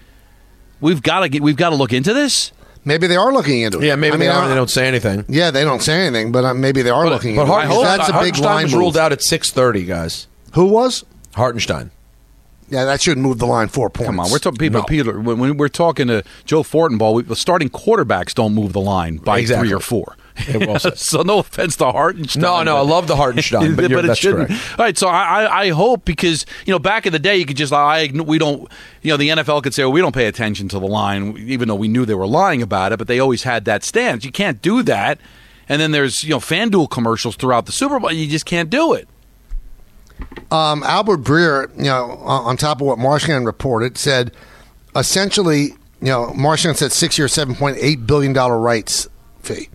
we've got to get we've got to look into this? Maybe they are looking into it. Yeah, maybe I they mean, are. I- They don't say anything. Yeah, they don't say anything, but uh, maybe they are looking But into it. That's a big Hartenstein line was move. ruled out at six thirty, guys. Who was? Hartenstein. Yeah, that should move the line four points. Come on, we're talking people. Peter, when, when we're talking to Joe Fortenbaugh, we, the starting quarterbacks don't move the line by Exactly. three or four. Yeah, well said. so no offense to Hartenstein. No, no, I love the Hartenstein, but you're- it that's shouldn't. correct. All right, so I, I, I hope because you know back in the day you could just I we don't you know the NFL could say well, we don't pay attention to the line even though we knew they were lying about it, but they always had that stance. You can't do that. And then there's you know FanDuel commercials throughout the Super Bowl. You just can't do it. Um, Albert Breer, you know, on on top of what Marchand reported, said essentially, you know, Marchand said six year, seven point eight billion dollar rights fee.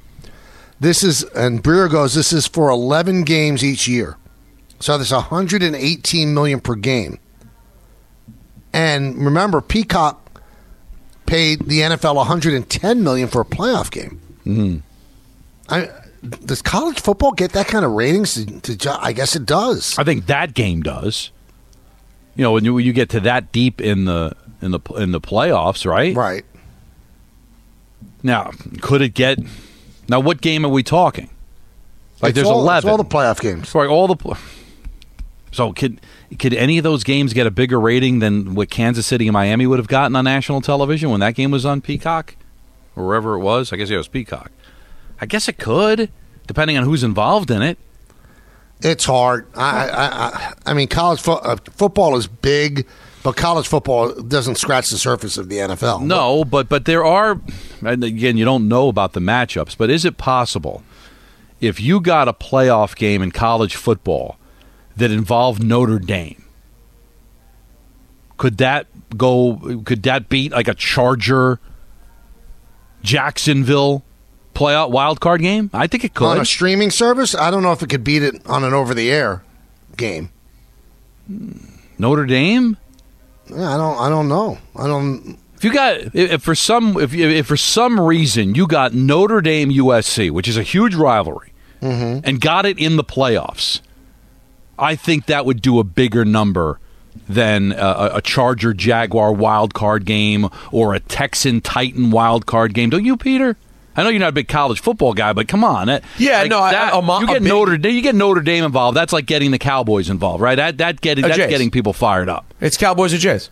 This is, and Breer goes, this is for eleven games each year, so there's one hundred and eighteen million per game. And remember, Peacock paid the NFL one hundred and ten million for a playoff game. Mm-hmm. I, does college football get that kind of ratings? To, to, I guess it does. I think that game does. You know, when you, when you get to that deep in the in the in the playoffs, right? Right. Now, could it get? Now, what game are we talking? Like, It's there's all- it's eleven. all the playoff games. Right, all the. pl- So could could any of those games get a bigger rating than what Kansas City and Miami would have gotten on national television when that game was on Peacock, or wherever it was? I guess it was Peacock. I guess it could, depending on who's involved in it. It's hard. I, I, I, I mean, college fo- uh, football is big, but college football doesn't scratch the surface of the NFL. No, but but there are, and again, you don't know about the matchups. But is it possible if you got a playoff game in college football that involved Notre Dame? Could that go? Could that beat like a Charger, Jacksonville playoff wild card game? I think it could. on a streaming service, I don't know if it could beat it on an over-the-air game. Notre Dame. Yeah, I don't. I don't know. I don't. If you got, if if for some, if, if for some reason you got Notre Dame USC, which is a huge rivalry, Mm-hmm. and got it in the playoffs, I think that would do a bigger number than a, a Charger Jaguar wild card game or a Texan Titan wild card game. Don't you, Peter? I know you're not a big college football guy, but come on, that, Yeah, like no, that- I'm a- you a get big- Notre Dame, you get Notre Dame involved. That's like getting the Cowboys involved, right? That that getting that's Jays. getting people fired up. It's Cowboys or Jays.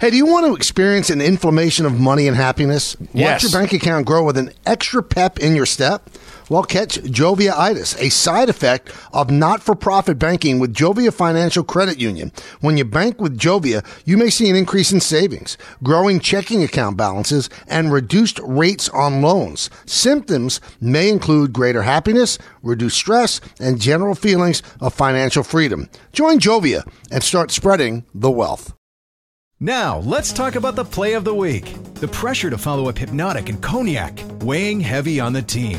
Hey, do you want to experience an inflammation of money and happiness? Yes. Watch your bank account grow with an extra pep in your step? Well, catch Jovia-itis, a side effect of not-for-profit banking with Jovia Financial Credit Union. When you bank with Jovia, you may see an increase in savings, growing checking account balances, and reduced rates on loans. Symptoms may include greater happiness, reduced stress, and general feelings of financial freedom. Join Jovia and start spreading the wealth. Now, let's talk about the play of the week. The pressure to follow up Hypnotic and Cognac, weighing heavy on the team.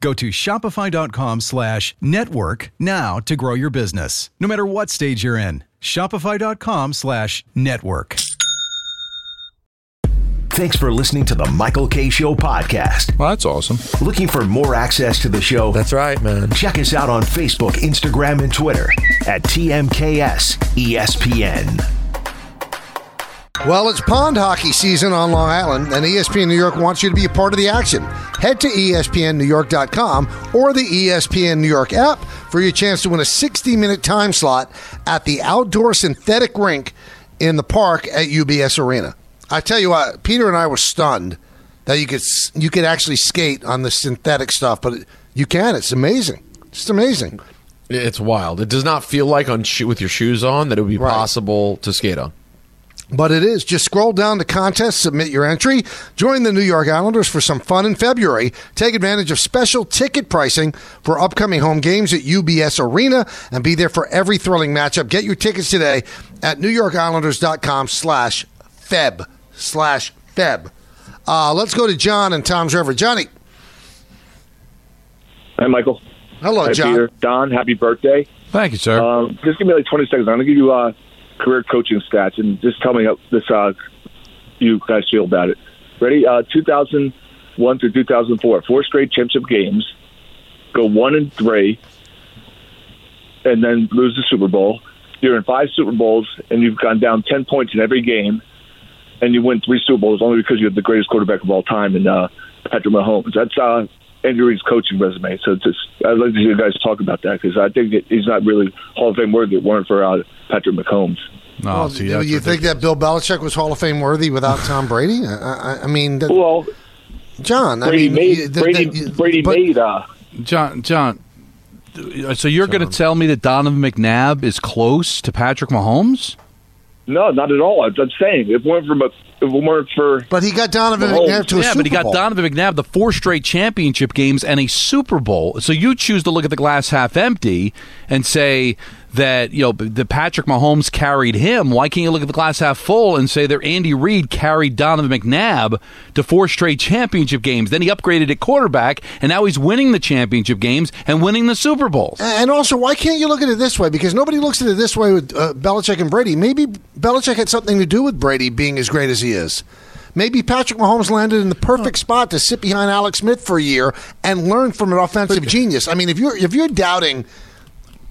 Go to shopify.com slash network now to grow your business, no matter what stage you're in. Shopify.com slash network. Thanks for listening to the Michael Kay Show podcast. Well, that's awesome. Looking for more access to the show? That's right, man. Check us out on Facebook, Instagram, and Twitter at TMKS ESPN. Well, it's pond hockey season on Long Island, and ESPN New York wants you to be a part of the action. Head to ESPNNewYork.com or the ESPN New York app for your chance to win a 60 minute time slot at the outdoor synthetic rink in the park at UBS Arena. I tell you what, Peter and I were stunned that you could you could actually skate on the synthetic stuff, but you can. It's amazing. It's amazing. It's wild. It does not feel like on with your shoes on that it would be possible to skate on. But it is. Just scroll down to contest, submit your entry, join the New York Islanders for some fun in February. Take advantage of special ticket pricing for upcoming home games at UBS Arena and be there for every thrilling matchup. Get your tickets today at NewYorkIslanders.com slash Feb slash Feb. Uh, let's go to John and Toms River. Johnny. Hi, Michael. Hello, Hi, John. Peter. Don, happy birthday. Thank you, sir. Um, just give me like 20 seconds. I'm going to give you uh, career coaching stats and just tell me how this uh, you guys feel about it. Ready? Uh, 2001 through 2004, four straight championship games, go one and three, and then lose the Super Bowl. You're in five Super Bowls, and you've gone down 10 points in every game, and you win three Super Bowls only because you have the greatest quarterback of all time in uh, Patrick Mahomes. That's uh, Andy Reid's coaching resume. So it's just, I'd like to hear you guys talk about that because I think that he's not really Hall of Fame worthy it weren't for uh, Patrick Mahomes. No, Well, see, do that's you think that Bill Belichick was Hall of Fame worthy without Tom Brady? I, I, I mean, that, well, John. I Brady mean, made you- the- Brady, the- Brady but- made uh, John, John. So you're going to tell me that Donovan McNabb is close to Patrick Mahomes? no, not at all. I'm, I'm saying if it weren't for if it weren't for But he got Donovan Mahomes. McNabb to a yeah, Super but he got Bowl. Donovan McNabb the four straight championship games and a Super Bowl. So you choose to look at the glass half empty and say that you know the Patrick Mahomes carried him. Why can't you look at the glass half full and say that Andy Reid carried Donovan McNabb to four straight championship games? Then he upgraded at quarterback, and now he's winning the championship games and winning the Super Bowls. And also, why can't you look at it this way? Because nobody looks at it this way with uh, Belichick and Brady. Maybe Belichick had something to do with Brady being as great as he is. Maybe Patrick Mahomes landed in the perfect spot to sit behind Alex Smith for a year and learn from an offensive genius. I mean, if you're if you're doubting,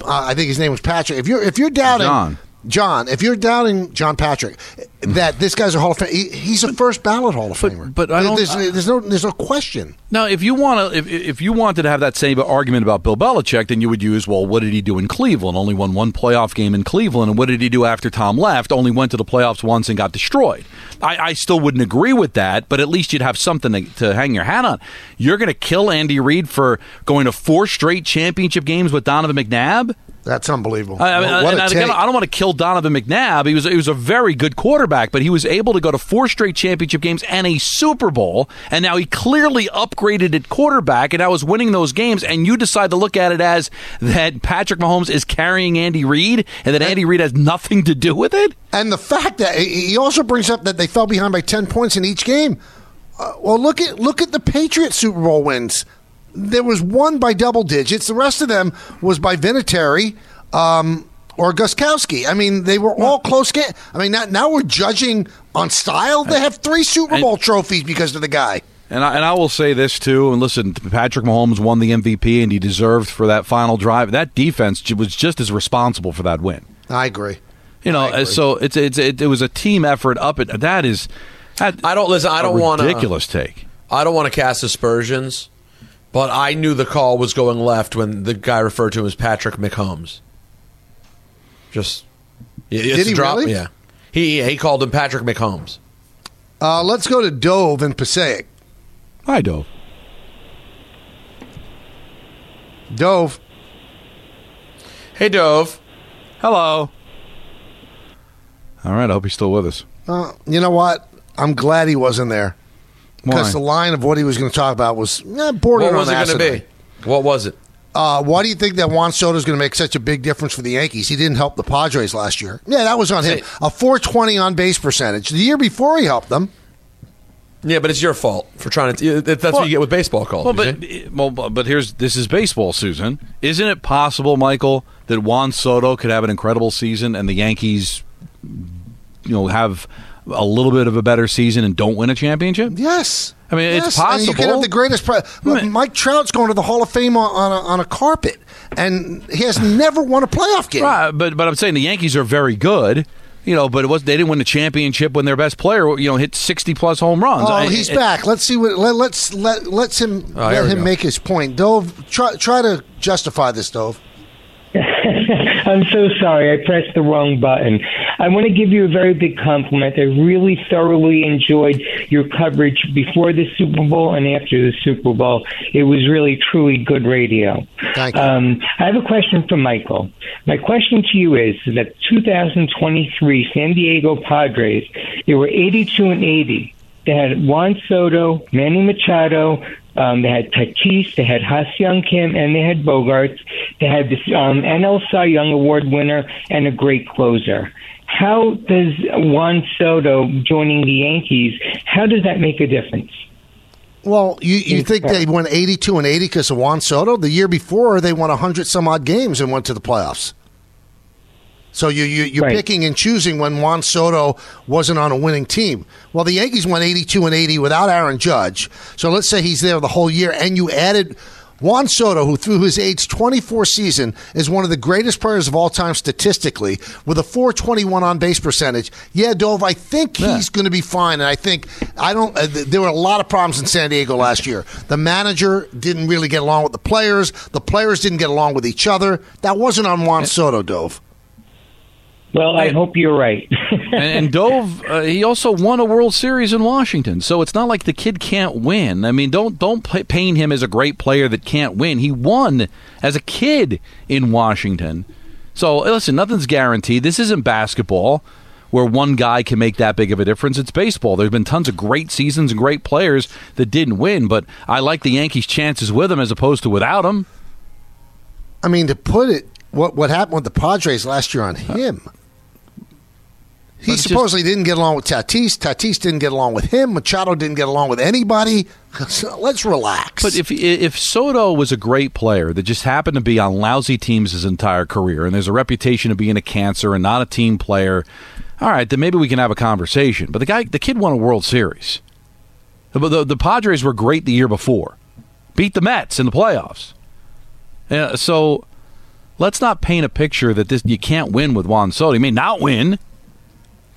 uh, I think his name was Patrick. If you're if you're doubting John. John, if you're doubting John Patrick, that this guy's a Hall of Fame, he, he's a first ballot Hall of Famer. but I don't- There's, there's no there's no question. Now, if you want to, if, if you wanted to have that same argument about Bill Belichick, then you would use, well, what did he do in Cleveland? Only won one playoff game in Cleveland, and what did he do after Tom left? Only went to the playoffs once and got destroyed. I, I still wouldn't agree with that, but at least you'd have something to, to hang your hat on. You're going to kill Andy Reid for going to four straight championship games with Donovan McNabb. That's unbelievable. I, mean, what and a again. I don't want to kill Donovan McNabb. He was he was a very good quarterback, but he was able to go to four straight championship games and a Super Bowl, and now he clearly upgraded at quarterback, and I was winning those games. And you decide to look at it as that Patrick Mahomes is carrying Andy Reid, and that Andy Reid has nothing to do with it. And the fact that he also brings up that they fell behind by ten points in each game. Uh, well, look at look at the Patriots Super Bowl wins. There was one by double digits. The rest of them was by Vinatieri um, or Gostkowski. I mean, they were all close games. I mean, now, now we're judging on style. They have three Super Bowl trophies because of the guy. And I, and I will say this too. And listen, Patrick Mahomes won the MVP, and he deserved for that final drive. That defense was just as responsible for that win. I agree. You know, uh, so it's it's it, it was a team effort up. At that is, that, I don't listen. I a don't want ridiculous take. I don't want to cast aspersions, but I knew the call was going left when the guy referred to him as Patrick McHolmes. Just yeah, it's Did a he drop. really? Yeah, he he called him Patrick McHolmes. Uh, let's go to Dove and Passaic. Hi, Dove. Dove. Hey, Dove. Hello. All right, I hope he's still with us. Uh, you know what? I'm glad he wasn't there because the line of what he was going to talk about was eh, borderline. What was it going to be? What was it? Uh, why do you think that Juan Soto is going to make such a big difference for the Yankees? He didn't help the Padres last year. Yeah, that was on him. A 420 on base percentage. The year before he helped them. Yeah, but it's your fault for trying to. That's Well- what you get with baseball calls. Well, but see? well, but but here's this is baseball, Susan. Isn't it possible, Michael, that Juan Soto could have an incredible season and the Yankees, you know, have a little bit of a better season and don't win a championship? Yes. I mean, Yes, it's possible. And you can have the greatest. Mike Trout's going to the Hall of Fame on, on, a, on a carpet, and he has never won a playoff game. Right, but but I'm saying the Yankees are very good. You know, but it was they didn't win the championship when their best player, you know, hit 60 plus home runs. Oh, I- he's it- back. Let's see what. Let, let's let let's him Oh, let him go. make his point. Dove, try try to justify this, Dove. I'm so sorry. I pressed the wrong button. I want to give you a very big compliment. I really thoroughly enjoyed your coverage before the Super Bowl and after the Super Bowl. It was really, truly good radio. Thank you. Um, I have a question for Michael. My question to you is that 2023 San Diego Padres, they were 82 and 80. They had Juan Soto, Manny Machado, um, they had Tatis, they had Ha-Seong Kim, and they had Bogaerts. They had this um, NL Cy Young Award winner and a great closer. How does Juan Soto joining the Yankees? How does that make a difference? Well, you, you think they won 82 and 80 because of Juan Soto? The year before, they won 100 some odd games and went to the playoffs. So you, you, you're picking and choosing when Juan Soto wasn't on a winning team. Well, the Yankees won 82 and 80 without Aaron Judge. So let's say he's there the whole year, and you added Juan Soto, who through his age 24 season is one of the greatest players of all time statistically, with a 421 on base percentage. Yeah, Dove, I think he's going to be fine. And I think I don't. Uh, th- there were a lot of problems in San Diego last year. The manager didn't really get along with the players. The players didn't get along with each other. That wasn't on Juan Soto, Dove. Well, I hope you're right. and, and Dove, uh, he also won a World Series in Washington, so it's not like the kid can't win. I mean, don't don't paint him as a great player that can't win. He won as a kid in Washington. So listen, nothing's guaranteed. This isn't basketball where one guy can make that big of a difference. It's baseball. There's been tons of great seasons and great players that didn't win, but I like the Yankees' chances with him as opposed to without him. I mean, to put it, what what happened with the Padres last year on him? He But just- supposedly didn't get along with Tatis. Tatis didn't get along with him. Machado didn't get along with anybody. So let's relax. But if if Soto was a great player that just happened to be on lousy teams his entire career, and there's a reputation of being a cancer and not a team player, all right, then maybe we can have a conversation. But the guy, the kid, won a World Series. But the, the Padres were great the year before, beat the Mets in the playoffs. Yeah, so let's not paint a picture that this you can't win with Juan Soto. You may not win,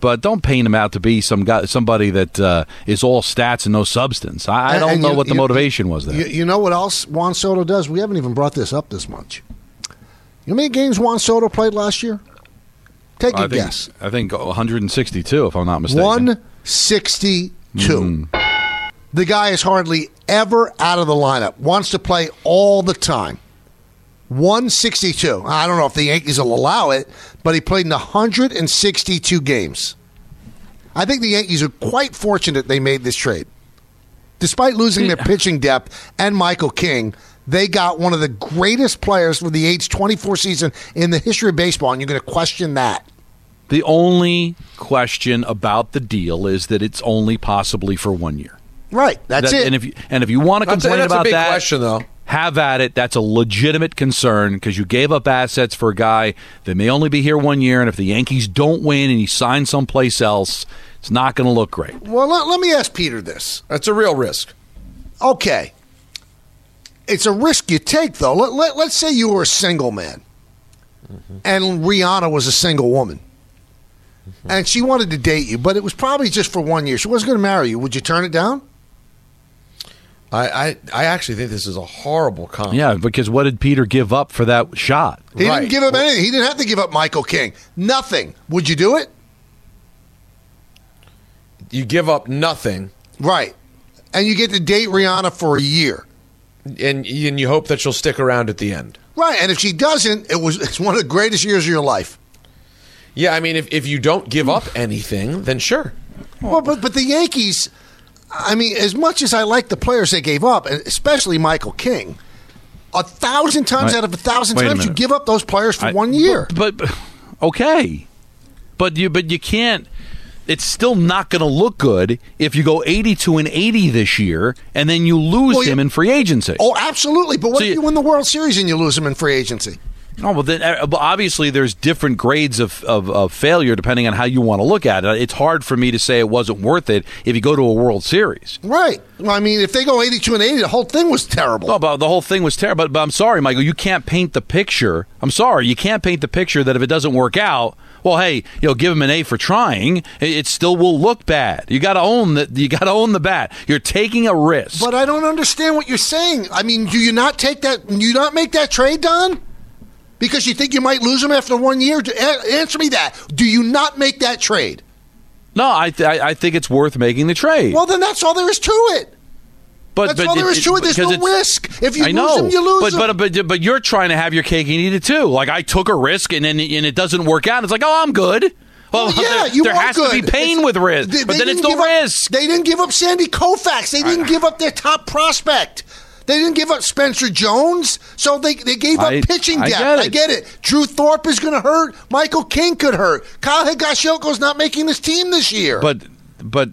but don't paint him out to be some guy, somebody that uh, is all stats and no substance. I, I don't and know you- what the you- motivation was there. You, you know what else Juan Soto does? We haven't even brought this up this much. You know how many games Juan Soto played last year? Take a I think, guess. I think 162, if I'm not mistaken. 162. Hmm. The guy is hardly ever out of the lineup. Wants to play all the time. 162. I don't know if the Yankees will allow it, but he played in 162 games. I think the Yankees are quite fortunate they made this trade. Despite losing their pitching depth and Michael King, they got one of the greatest players for the age 24 season in the history of baseball, and you're going to question that. The only question about the deal is that it's only possibly for one year. Right. That's That- it. And if you, and if you want to That's a- complain that's a about big that, question, though. Have at it. That's a legitimate concern because you gave up assets for a guy that may only be here one year, and if the Yankees don't win and he signs someplace else, it's not going to look great. Well, let, let me ask Peter this. That's a real risk. Okay. It's a risk you take, though. Let, let, let's say you were a single man mm-hmm. and Rihanna was a single woman mm-hmm. and she wanted to date you, but it was probably just for one year. She wasn't going to marry you. Would you turn it down? I, I, I actually think this is a horrible comment. Yeah, because what did Peter give up for that shot? He didn't give up anything. He didn't have to give up Michael King. Nothing. Would you do it? You give up nothing. Right. And you get to date Rihanna for a year. And, and you hope that she'll stick around at the end. Right. And if she doesn't, it was it's one of the greatest years of your life. Yeah, I mean, if, if you don't give up anything, then sure. Well, but but the Yankees, I mean, as much as I like the players they gave up, especially Michael King, a thousand times out of a thousand wait a times you give up those players for I- one year. But, but okay, but you but you can't. it's still not going to look good if you go 82 and 80 this year and then you lose Well, you- in free agency. Oh, absolutely. But what So if you- you win the World Series and you lose him in free agency? Oh well, then uh, obviously there's different grades of, of, of failure depending on how you want to look at it. It's hard for me to say it wasn't worth it if you go to a World Series. Right. Well, I mean, if they go 82 and 80, the whole thing was terrible. No, but the whole thing was terrible. But, but I'm sorry, Michael, you can't paint the picture. I'm sorry, you can't paint the picture that if it doesn't work out, well, hey, you know, give him an A for trying. It, it still will look bad. You got to own that. You got to own the bat. You're taking a risk. But I don't understand what you're saying. I mean, do you not take that? Do you not make that trade, Don? Because you think you might lose him after one year? Answer me that. Do you not make that trade? No, I, th- I I think it's worth making the trade. Well, then that's all there is to it. But, That's all there is to it. There's no risk. If you I lose know, him, you lose but, him. But, but but you're trying to have your cake and eat it too. Like I took a risk and then and it doesn't work out. It's like oh I'm good. Well, Well, oh, yeah, there, you there has to be pain It's- with risk, They- but they then it's no up- risk. they didn't give up Sandy Koufax. They didn't give up their top prospect. They didn't give up Spencer Jones, so they, they gave up I- pitching I depth. get. I get it. Drew Thorpe is going to hurt. Michael King could hurt. Kyle Higashioka's not making this team this year. But but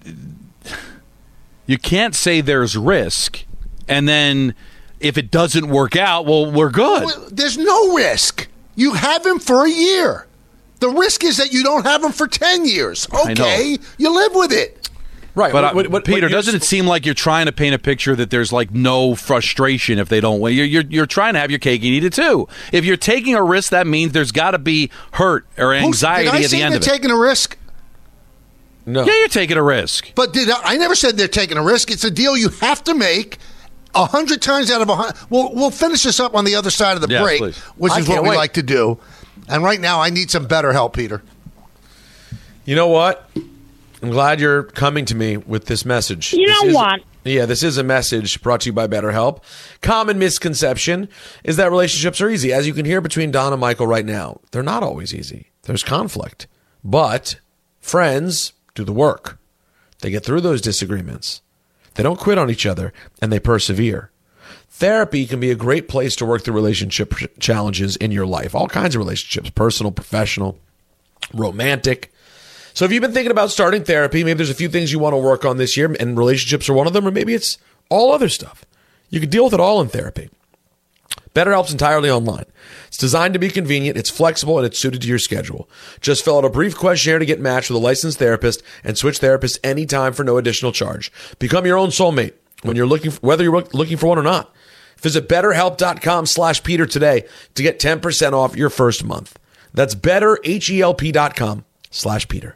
you can't say there's risk, and then if it doesn't work out, well, we're good. There's no risk. You have him for a year. The risk is that you don't have him for 10 years. Okay, you live with it. Right. But what- what- what Peter, you're- doesn't it seem like you're trying to paint a picture that there's like no frustration if they don't win? You're, you're, you're trying to have your cake and eat it too. If you're taking a risk, that means there's got to be hurt or Who's- anxiety did I at say the end they're of it. taking a risk? No. Yeah, you're taking a risk. But did I, I never said they're taking a risk. It's a deal you have to make a hundred times out of a hundred. We'll, we'll finish this up on the other side of the Yes, break, please. which I is what can't we wait. like to do. And right now, I need some better help, Peter. You know what? I'm glad you're coming to me with this message. You This know is- what? Yeah, this is a message brought to you by BetterHelp. Common misconception is that relationships are easy. As you can hear between Don and Michael right now, they're not always easy. There's conflict. But friends do the work. They get through those disagreements. They don't quit on each other and they persevere. Therapy can be a great place to work through relationship challenges in your life. All kinds of relationships, personal, professional, romantic. So if you've been thinking about starting therapy, maybe there's a few things you want to work on this year, and relationships are one of them, or maybe it's all other stuff. You can deal with it all in therapy. BetterHelp's entirely online. It's designed to be convenient, it's flexible, and it's suited to your schedule. Just fill out a brief questionnaire to get matched with a licensed therapist and switch therapists anytime for no additional charge. Become your own soulmate when you're looking whether you're looking for one or not. Visit betterhelp.com slash Peter today to get 10% off your first month. That's betterhelp.com slash Peter.